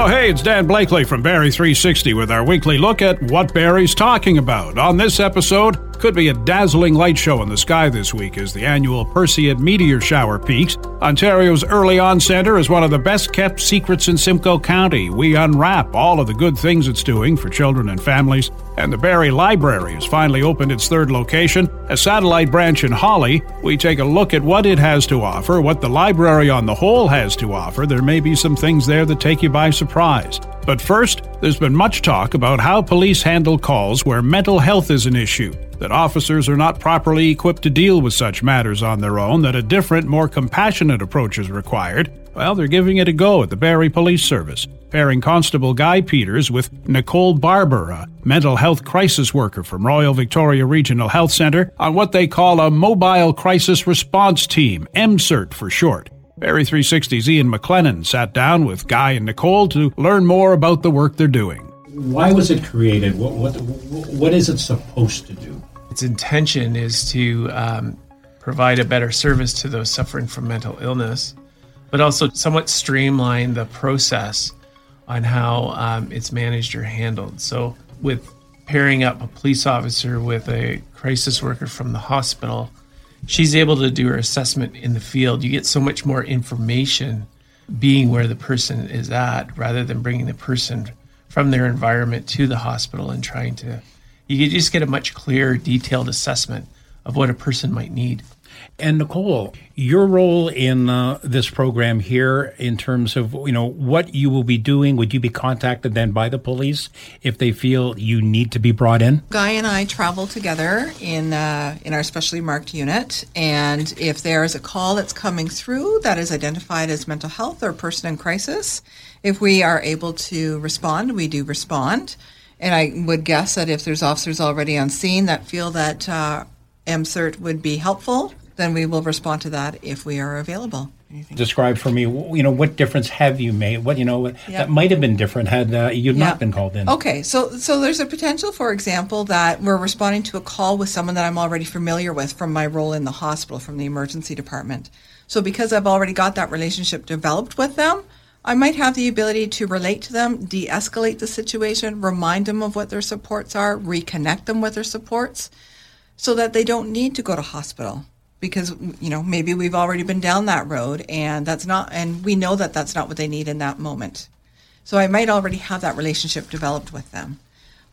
Oh, hey, it's Dan Blakely from Barrie360 with our weekly look at what Barrie's talking about. On this episode, could be a dazzling light show in the sky this week as the annual Perseid meteor shower peaks. Ontario's Early On Centre is one of the best kept secrets in Simcoe County. We unwrap all of the good things it's doing for children and families. And the Barrie Library has finally opened its third location, a satellite branch in Holly. We take a look at what it has to offer, what the library on the whole has to offer. There may be some things there that take you by surprise. But first, there's been much talk about how police handle calls where mental health is an issue, that officers are not properly equipped to deal with such matters on their own, that a different, more compassionate approach is required. Well, they're giving it a go at the Barrie Police Service, pairing Constable Guy Peters with Nicole Barber, a mental health crisis worker from Royal Victoria Regional Health Centre, on what they call a Mobile Crisis Response Team, MCERT for short. Barrie 360's Ian McLennan sat down with Guy and Nicole to learn more about the work they're doing. Why was it created? What, what, what is it supposed to do? Its intention is to um, provide a better service to those suffering from mental illness, but also somewhat streamline the process on how um, it's managed or handled. So, with pairing up a police officer with a crisis worker from the hospital, she's able to do her assessment in the field. You get so much more information being where the person is at rather than bringing the person from their environment to the hospital and trying to. You just get a much clearer, detailed assessment of what a person might need. And Nicole, your role in uh, this program here, in terms of you know what you will be doing, would you be contacted then by the police if they feel you need to be brought in? Guy and I travel together in uh, in our specially marked unit, and if there is a call that's coming through that is identified as mental health or person in crisis, if we are able to respond, we do respond. And I would guess that if there's officers already on scene that feel that uh, MCERT would be helpful, then we will respond to that if we are available. Anything? Describe for me, you know, what difference have you made? What you know that might have been different had uh, you not been called in. Okay, so so there's a potential, for example, that we're responding to a call with someone that I'm already familiar with from my role in the hospital, from the emergency department. So because I've already got that relationship developed with them, I might have the ability to relate to them, de-escalate the situation, remind them of what their supports are, reconnect them with their supports, so that they don't need to go to hospital because you know maybe we've already been down that road and that's not and we know that that's not what they need in that moment. So i might already have that relationship developed with them.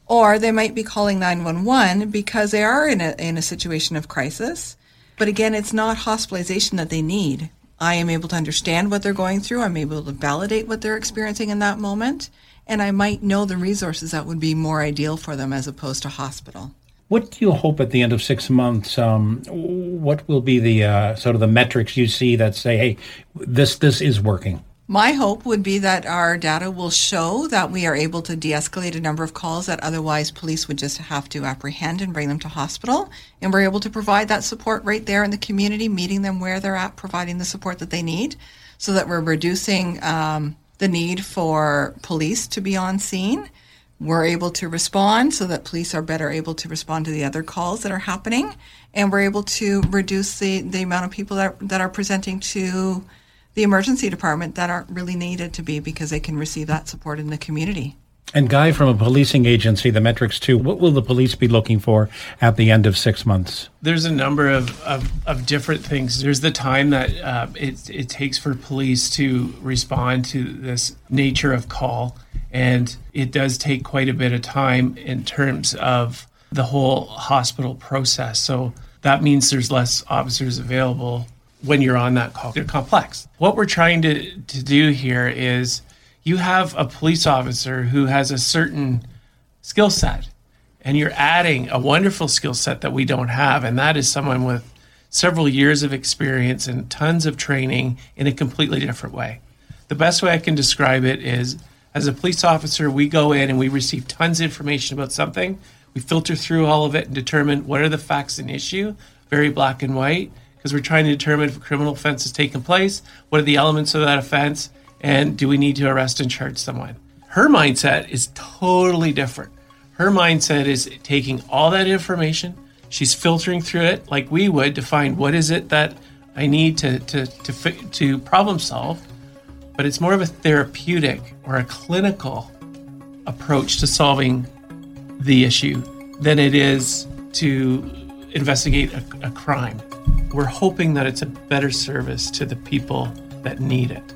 Or they might be calling 911 because they are in a, in a situation of crisis. But again it's not hospitalization that they need. I am able to understand what they're going through. I'm able to validate what they're experiencing in that moment. And i might know the resources that would be more ideal for them as opposed to hospital what do you hope at the end of six months? Um, what will be the uh, sort of the metrics you see that say, "Hey, this this is working"? My hope would be that our data will show that we are able to de-escalate a number of calls that otherwise police would just have to apprehend and bring them to hospital, and we're able to provide that support right there in the community, meeting them where they're at, providing the support that they need, so that we're reducing um, the need for police to be on scene we're able to respond so that police are better able to respond to the other calls that are happening and we're able to reduce the, the amount of people that, that are presenting to the emergency department that aren't really needed to be because they can receive that support in the community and Guy, from a policing agency, the metrics too, what will the police be looking for at the end of six months? There's a number of, of, of different things. There's the time that uh, it, it takes for police to respond to this nature of call. And it does take quite a bit of time in terms of the whole hospital process. So that means there's less officers available when you're on that call. They're complex. What we're trying to, to do here is you have a police officer who has a certain skill set, and you're adding a wonderful skill set that we don't have, and that is someone with several years of experience and tons of training in a completely different way. The best way I can describe it is as a police officer, we go in and we receive tons of information about something. We filter through all of it and determine what are the facts and issue, very black and white, because we're trying to determine if a criminal offense has taken place, what are the elements of that offense, and do we need to arrest and charge someone. Her mindset is totally different. Her mindset is taking all that information, she's filtering through it like we would to find what is it that I need to to to to problem solve but it's more of a therapeutic or a clinical approach to solving the issue than it is to investigate a, a crime. We're hoping that it's a better service to the people that need it.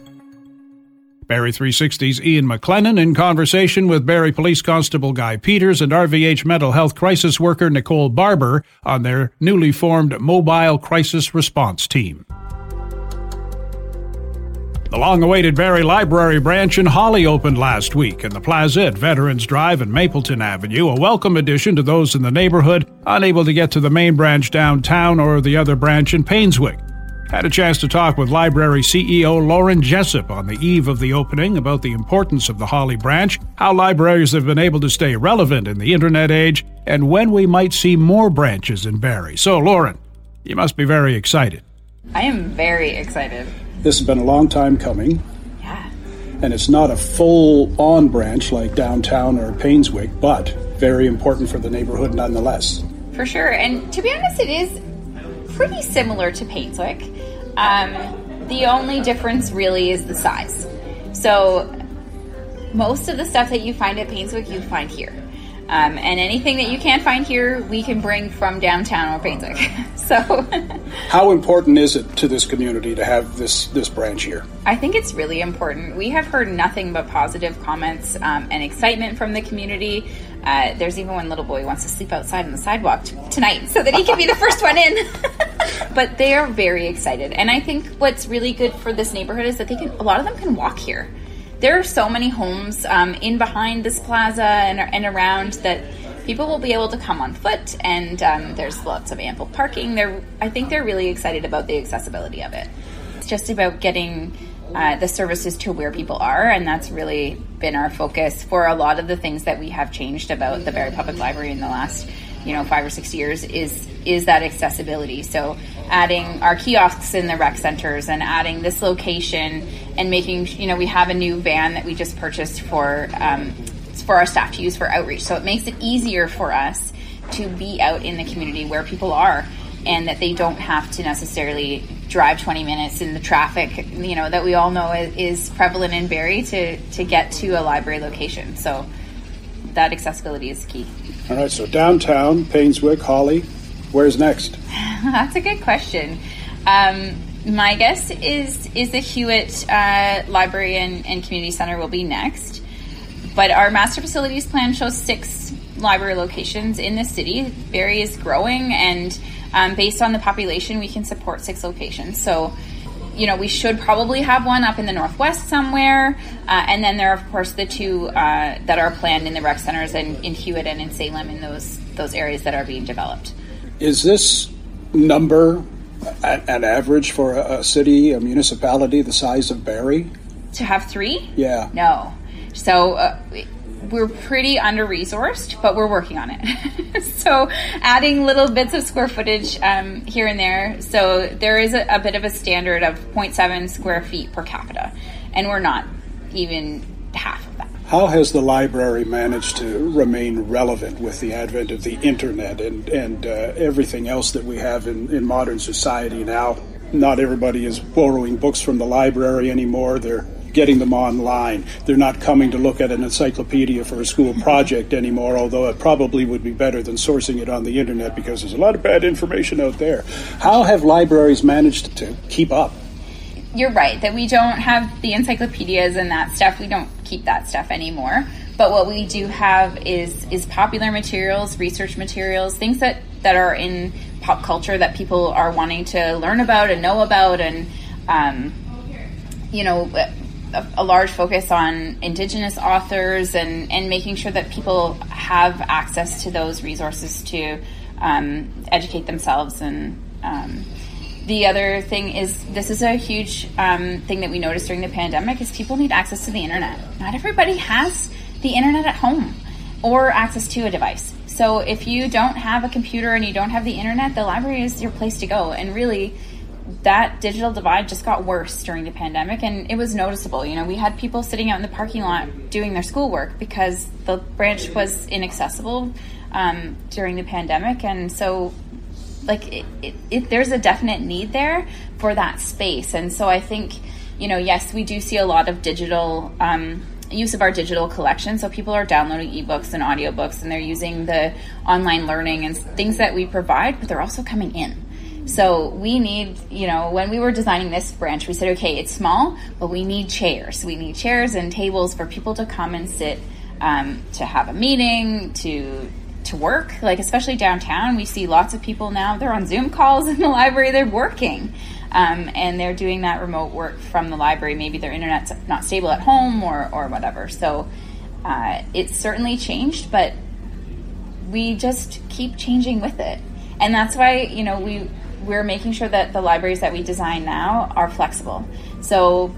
Barrie 360's Ian McLennan in conversation with Barrie Police Constable Guy Peters and RVH mental health crisis worker Nicole Barber on their newly formed mobile crisis response team. The long awaited Barrie Library branch in Holly opened last week in the plaza at Veterans Drive and Mapleton Avenue, a welcome addition to those in the neighborhood unable to get to the main branch downtown or the other branch in Painswick. Had a chance to talk with library CEO Lauren Jessup on the eve of the opening about the importance of the Holly branch, how libraries have been able to stay relevant in the internet age, and when we might see more branches in Barrie. So, Lauren, you must be very excited. I am very excited. This has been a long time coming. Yeah. And it's not a full on branch like downtown or Painswick, but very important for the neighborhood nonetheless. For sure. And to be honest, it is pretty similar to Painswick. Um, the only difference really is the size. So most of the stuff that you find at Painswick, you find here. Um, and anything that you can't find here, we can bring from downtown or Painswick. so, how important is it to this community to have this this branch here? I think it's really important. We have heard nothing but positive comments um, and excitement from the community. Uh, there's even one little boy who wants to sleep outside on the sidewalk t- tonight so that he can be the first one in. but they are very excited, and I think what's really good for this neighborhood is that they can. A lot of them can walk here there are so many homes um, in behind this plaza and, and around that people will be able to come on foot and um, there's lots of ample parking. They're i think they're really excited about the accessibility of it. It's just about getting uh, the services to where people are and that's really been our focus for a lot of the things that we have changed about the barrie public library in the last you know five or six years is is that accessibility. So adding our kiosks in the rec centers and adding this location and making you know we have a new van that we just purchased for um, for our staff to use for outreach. So it makes it easier for us to be out in the community where people are and that they don't have to necessarily drive 20 minutes in the traffic you know that we all know is prevalent in Barrie to to get to a library location. So that accessibility is key all right so downtown Painswick Holly Where's next? That's a good question. Um, my guess is is the Hewitt uh, Library and, and, Community Center will be next, but our master facilities plan shows six library locations in the city. Barrie is growing, and um, based on the population, we can support six locations. So, you know, we should probably have one up in the northwest somewhere, uh, and then there are of course the two uh, that are planned in the rec centers and in Hewitt and in Salem in those those areas that are being developed. Is this number an average for a, city, a municipality the size of Barrie? To have three? Yeah. No. So uh, we're pretty under resourced, but we're working on it. so adding little bits of square footage um, here and there. So there is a, a, bit of a standard of 0.7 square feet per capita, and we're not even half of that. How has the library managed to remain relevant with the advent of the internet and, and uh, everything else that we have in, in modern society now? Not everybody is borrowing books from the library anymore. They're getting them online. They're not coming to look at an encyclopedia for a school project anymore, although it probably would be better than sourcing it on the internet because there's a lot of bad information out there. How have libraries managed to keep up? you're right that we don't have the encyclopedias and that stuff. We don't keep that stuff anymore. But what we do have is is popular materials, research materials, things that that are in pop culture that people are wanting to learn about and know about, and um, you know. A, a, large focus on indigenous authors and, and making sure that people have access to those resources to um, educate themselves and um, the other thing is this is a huge um, thing that we noticed during the pandemic is people need access to the internet. Not everybody has the internet at home or access to a device. So if you don't have a computer and you don't have the internet, the library is your place to go. And really, that digital divide just got worse during the pandemic and it was noticeable. You know, we had people sitting out in the parking lot doing their schoolwork because the branch was inaccessible um, during the pandemic. And so like it, it, it, there's a definite need there for that space and so i think you know, yes, we do see a lot of digital um, use of our digital collection. So people are downloading ebooks and audiobooks and they're using the online learning and things that we provide, but they're also coming in. So we need, you know, when we were designing this branch, we said, okay, it's small, but we need chairs. We need chairs and tables for people to come and sit um, to have a meeting, to to work. Like especially downtown, we see lots of people now. They're on Zoom calls in the library. They're working. Um, and they're doing that remote work from the library. Maybe their internet's not stable at home or, or whatever. So uh, it's certainly changed, but we just keep changing with it. And that's why, you know, we, we're making sure that the libraries that we design now are flexible. So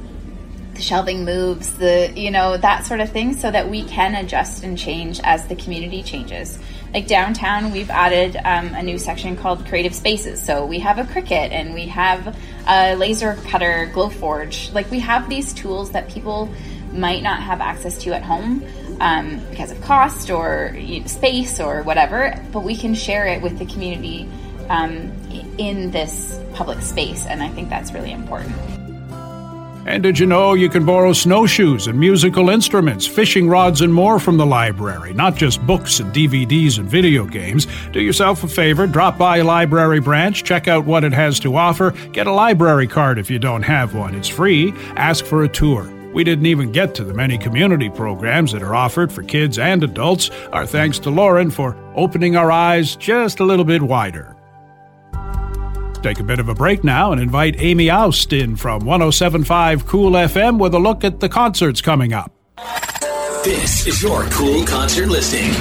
the shelving moves, the, you know, that sort of thing, so that we can adjust and change as the community changes. Like downtown we've added um, a new section called creative spaces. So we have a Cricut and we have a laser cutter glowforge like we have these tools that people might not have access to at home um, because of cost or space or whatever but we can share it with the community um, in this public space and i think that's really important and did you know you can borrow snowshoes and musical instruments, fishing rods, and more from the library? Not just books and DVDs and video games. Do yourself a favor, drop by a library branch, check out what it has to offer, get a library card if you don't have one. It's free. Ask for a tour. We didn't even get to the many community programs that are offered for kids and adults. Our thanks to Lauren for opening our eyes just a little bit wider. Take a bit of a break now and invite Amy Oust in from 1075 Cool FM with a look at the concerts coming up. This is your cool concert listing.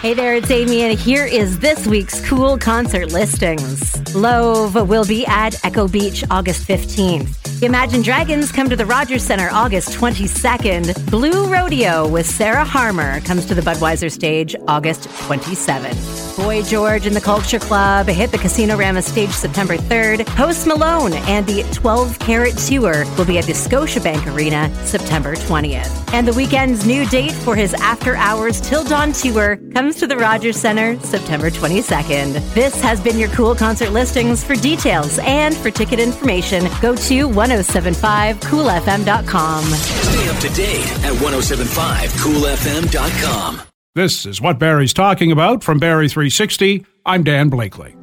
Hey there, it's Amy, and here is this week's cool concert listings. Love will be at Echo Beach August 15th. Imagine Dragons come to the Rogers Center August 22nd. Blue Rodeo with Sarah Harmer comes to the Budweiser stage August 27th. Boy George and the Culture Club hit the Casino Rama stage September 3rd. Post Malone and the 12 Carat Tour will be at the Scotiabank Arena September 20th. And the Weeknd's new date for his After Hours Till Dawn tour comes to the Rogers Center September 22nd. This has been your cool concert listings. For details and for ticket information, go to 1075coolfm.com. Stay up to date at 1075coolfm.com. This is what Barrie's talking about from Barrie 360. I'm Dan Blakely.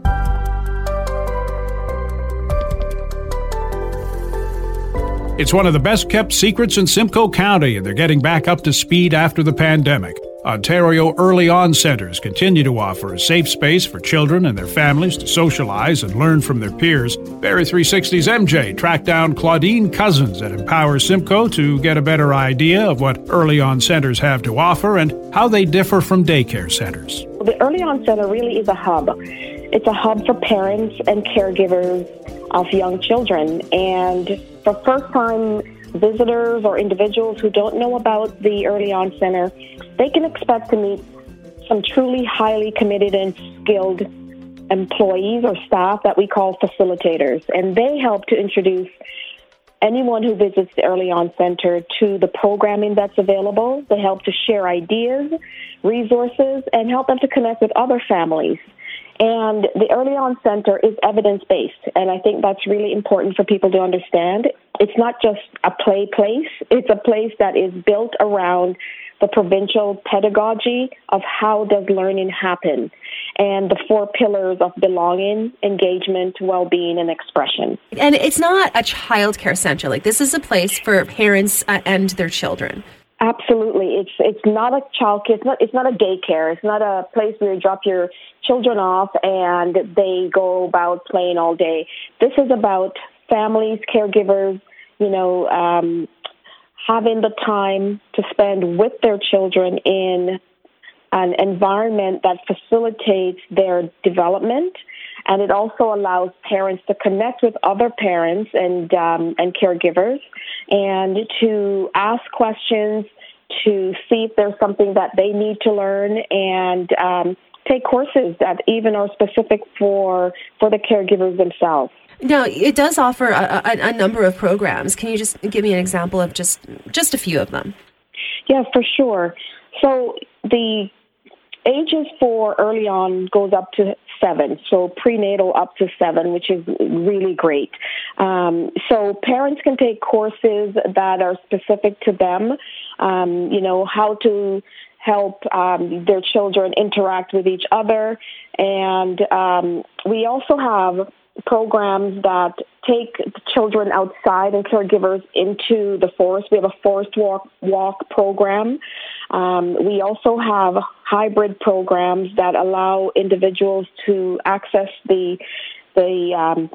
It's one of the best kept secrets in Simcoe County, and they're getting back up to speed after the pandemic. Ontario Early On Centres continue to offer a safe space for children and their families to socialize and learn from their peers. Barrie 360's MJ tracked down Claudine Cousins at Empower Simcoe to get a better idea of what Early On Centres have to offer and how they differ from daycare centres. The Early On Centre really is a hub. It's a hub for parents and caregivers of young children. And for first time visitors or individuals who don't know about the Early On Center, they can expect to meet some truly highly committed and skilled employees or staff that we call facilitators. And they help to introduce anyone who visits the Early On Center to the programming that's available. They help to share ideas, resources, and help them to connect with other families and the Early On Center is evidence based, and I think that's really important for people to understand. It's not just a play place, it's a place that is built around the provincial pedagogy of how does learning happen and the four pillars of belonging, engagement, well-being and expression. And it's not a child care center. Like this is a place for parents uh, and their children. Absolutely, it's it's not a child care. It's not it's not a daycare. It's not a place where you drop your children off and they go about playing all day. This is about families, caregivers, you know, um, having the time to spend with their children in an environment that facilitates their development. And it also allows parents to connect with other parents and um, and caregivers, and to ask questions, to see if there's something that they need to learn, and um, take courses that even are specific for for the caregivers themselves. Now, it does offer a, a, a, number of programs. Can you just give me an example of just just a few of them? Yeah, for sure. So the ages for early on goes up to seven, so prenatal up to seven, which is really great. Um, so parents can take courses that are specific to them. Um, you know how to help um, their children interact with each other, and um, we also have programs that take children outside and caregivers into the forest. We have a forest walk, walk program. Um, we also have hybrid programs that allow individuals to access the the um,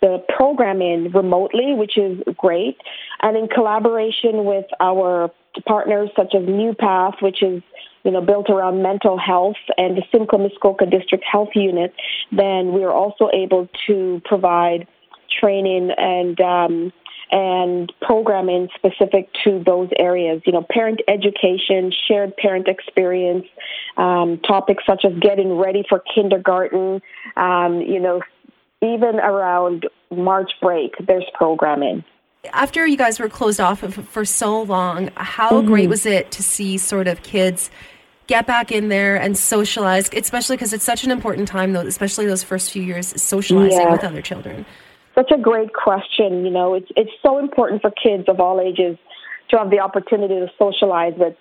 the programming remotely, which is great, and in collaboration with our partners such as New Path, which is you know, built around mental health and the Simcoe Muskoka District Health Unit, then we are also able to provide training and um, and programming specific to those areas. You know, parent education, shared parent experience, um, topics such as getting ready for kindergarten. Um, you know, even around March break, there's programming after you guys were closed off for so long, how mm-hmm. great was it to see sort of kids get back in there and socialize, especially because it's such an important time, though, especially those first few years, socializing yeah. with other children? Such a great question. You know, it's it's so important for kids of all ages to have the opportunity to socialize with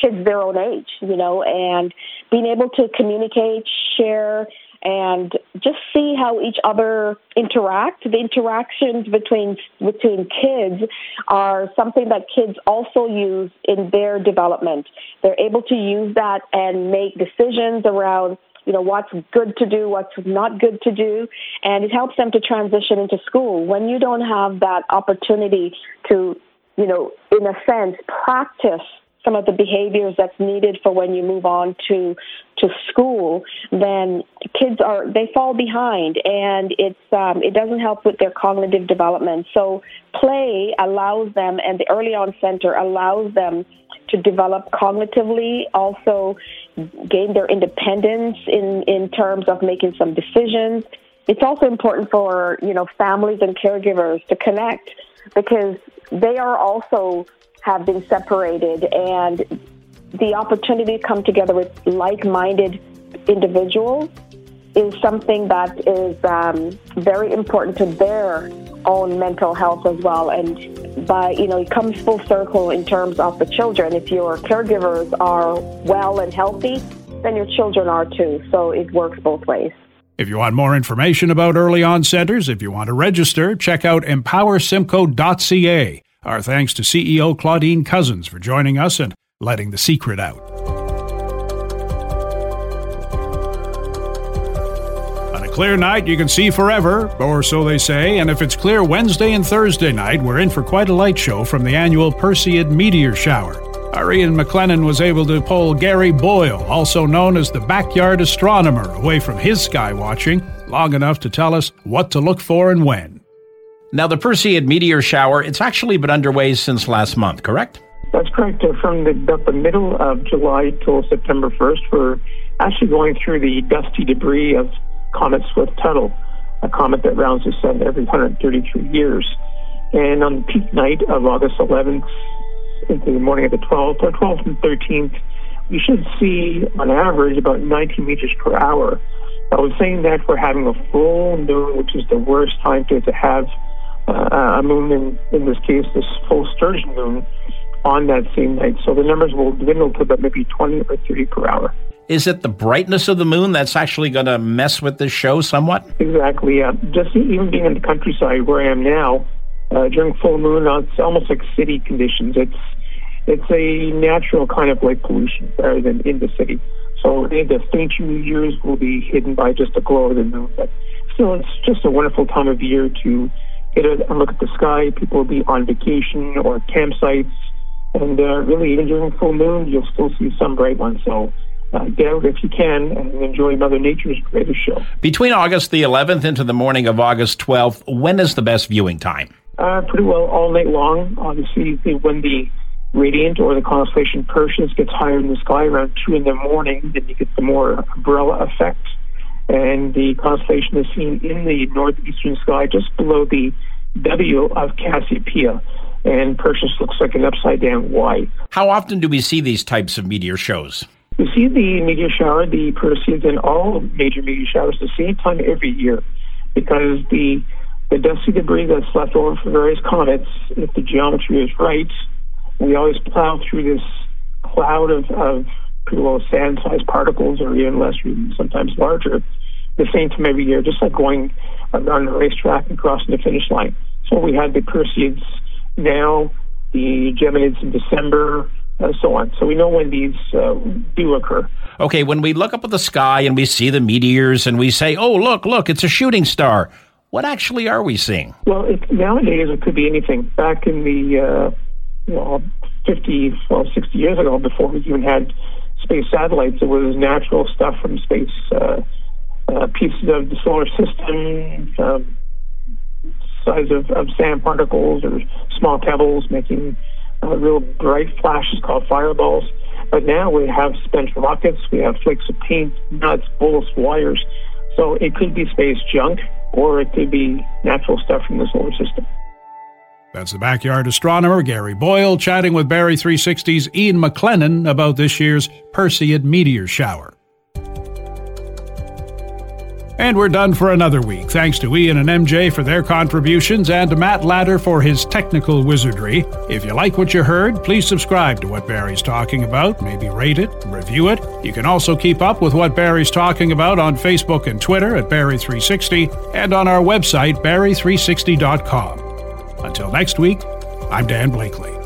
kids their own age. You know, and being able to communicate, share, and just see how each other interact. The interactions between between kids are something that kids also use in their development. They're able to use that and make decisions around you know what's good to do, what's not good to do, and it helps them to transition into school. When you don't have that opportunity to, you know, in a sense, practice some of the behaviors that's needed for when you move on to to school, then kids are they fall behind, and it's um, it doesn't help with their cognitive development. So play allows them, and the early on center allows them to develop cognitively, also gain their independence in in terms of making some decisions. It's also important for you know families and caregivers to connect because they are also have been separated and the opportunity to come together with like-minded individuals is something that is um, very important to their own mental health as well. And by you know, it comes full circle in terms of the children. If your caregivers are well and healthy, then your children are too. So it works both ways. If you want more information about early on centers, if you want to register, check out empowersimcoe.ca. Our thanks to CEO Claudine Cousins for joining us and letting the secret out. On a clear night, you can see forever, or so they say, and if it's clear Wednesday and Thursday night, we're in for quite a light show from the annual Perseid meteor shower. Our Ian McLennan was able to pull Gary Boyle, also known as the backyard astronomer, away from his sky watching long enough to tell us what to look for and when. Now, the Perseid meteor shower, it's actually been underway since last month, correct? That's correct. From the, about the middle of July till September 1st, we're actually going through the dusty debris of Comet Swift-Tuttle, a comet that rounds the sun every 133 years. And on the peak night of August 11th into the morning of the 12th, or 12th and 13th, we should see, on average, about 90 meteors per hour. I was saying that we're having a full moon, which is the worst time to have uh, a moon, in, in this case, this full sturgeon moon, on that same night. So the numbers will dwindle to about maybe 20 or 30 per hour. Is it the brightness of the moon that's actually going to mess with this show somewhat? Exactly. Uh, just even being in the countryside where I am now, uh, during full moon, uh, it's almost like city conditions. It's it's a natural kind of light pollution rather than in the city. So the faint years will be hidden by just the glow of the moon. But still, it's just a wonderful time of year to get a look at the sky. People will be on vacation or campsites. And uh, really, even during full moon, you'll still see some bright ones. So uh, get out if you can and enjoy Mother Nature's greatest show. Between August the 11th into the morning of August 12th, when is the best viewing time? Uh, pretty well all night long. Obviously, when the radiant or the constellation Perseus gets higher in the sky around 2 in the morning, then you get the more umbrella effect and the constellation is seen in the northeastern sky just below the W of Cassiopeia. And Perseus looks like an upside down Y. How often do we see these types of meteor shows? We see the meteor shower, the Perseids, and all major meteor showers the same time every year because the the dusty debris that's left over from various comets, if the geometry is right, we always plow through this cloud of, of pretty well sand-sized particles or even less, even sometimes larger, the same time every year, just like going on a racetrack and crossing the finish line. So we had the Perseids now, the Geminids in December, and so on. So we know when these uh, do occur. Okay, when we look up at the sky and we see the meteors and we say, oh, look, look, it's a shooting star, what actually are we seeing? Well, it, nowadays it could be anything. Back in the uh, you know, 50, well, 60 years ago, before we even had space satellites, it was natural stuff from space, uh, uh, pieces of the solar system, um, size of, of sand particles or small pebbles making uh, real bright flashes called fireballs. But now we have spent rockets, we have flakes of paint, nuts, bolts, wires. So it could be space junk or it could be natural stuff from the solar system. That's the backyard astronomer Gary Boyle chatting with Barrie 360's Ian McLennan about this year's Perseid meteor shower. And we're done for another week. Thanks to Ian and MJ for their contributions and to Matt Ladder for his technical wizardry. If you like what you heard, please subscribe to what Barrie's talking about, maybe rate it, review it. You can also keep up with what Barrie's talking about on Facebook and Twitter at Barrie360 and on our website, Barrie360.com. Until next week, I'm Dan Blakely.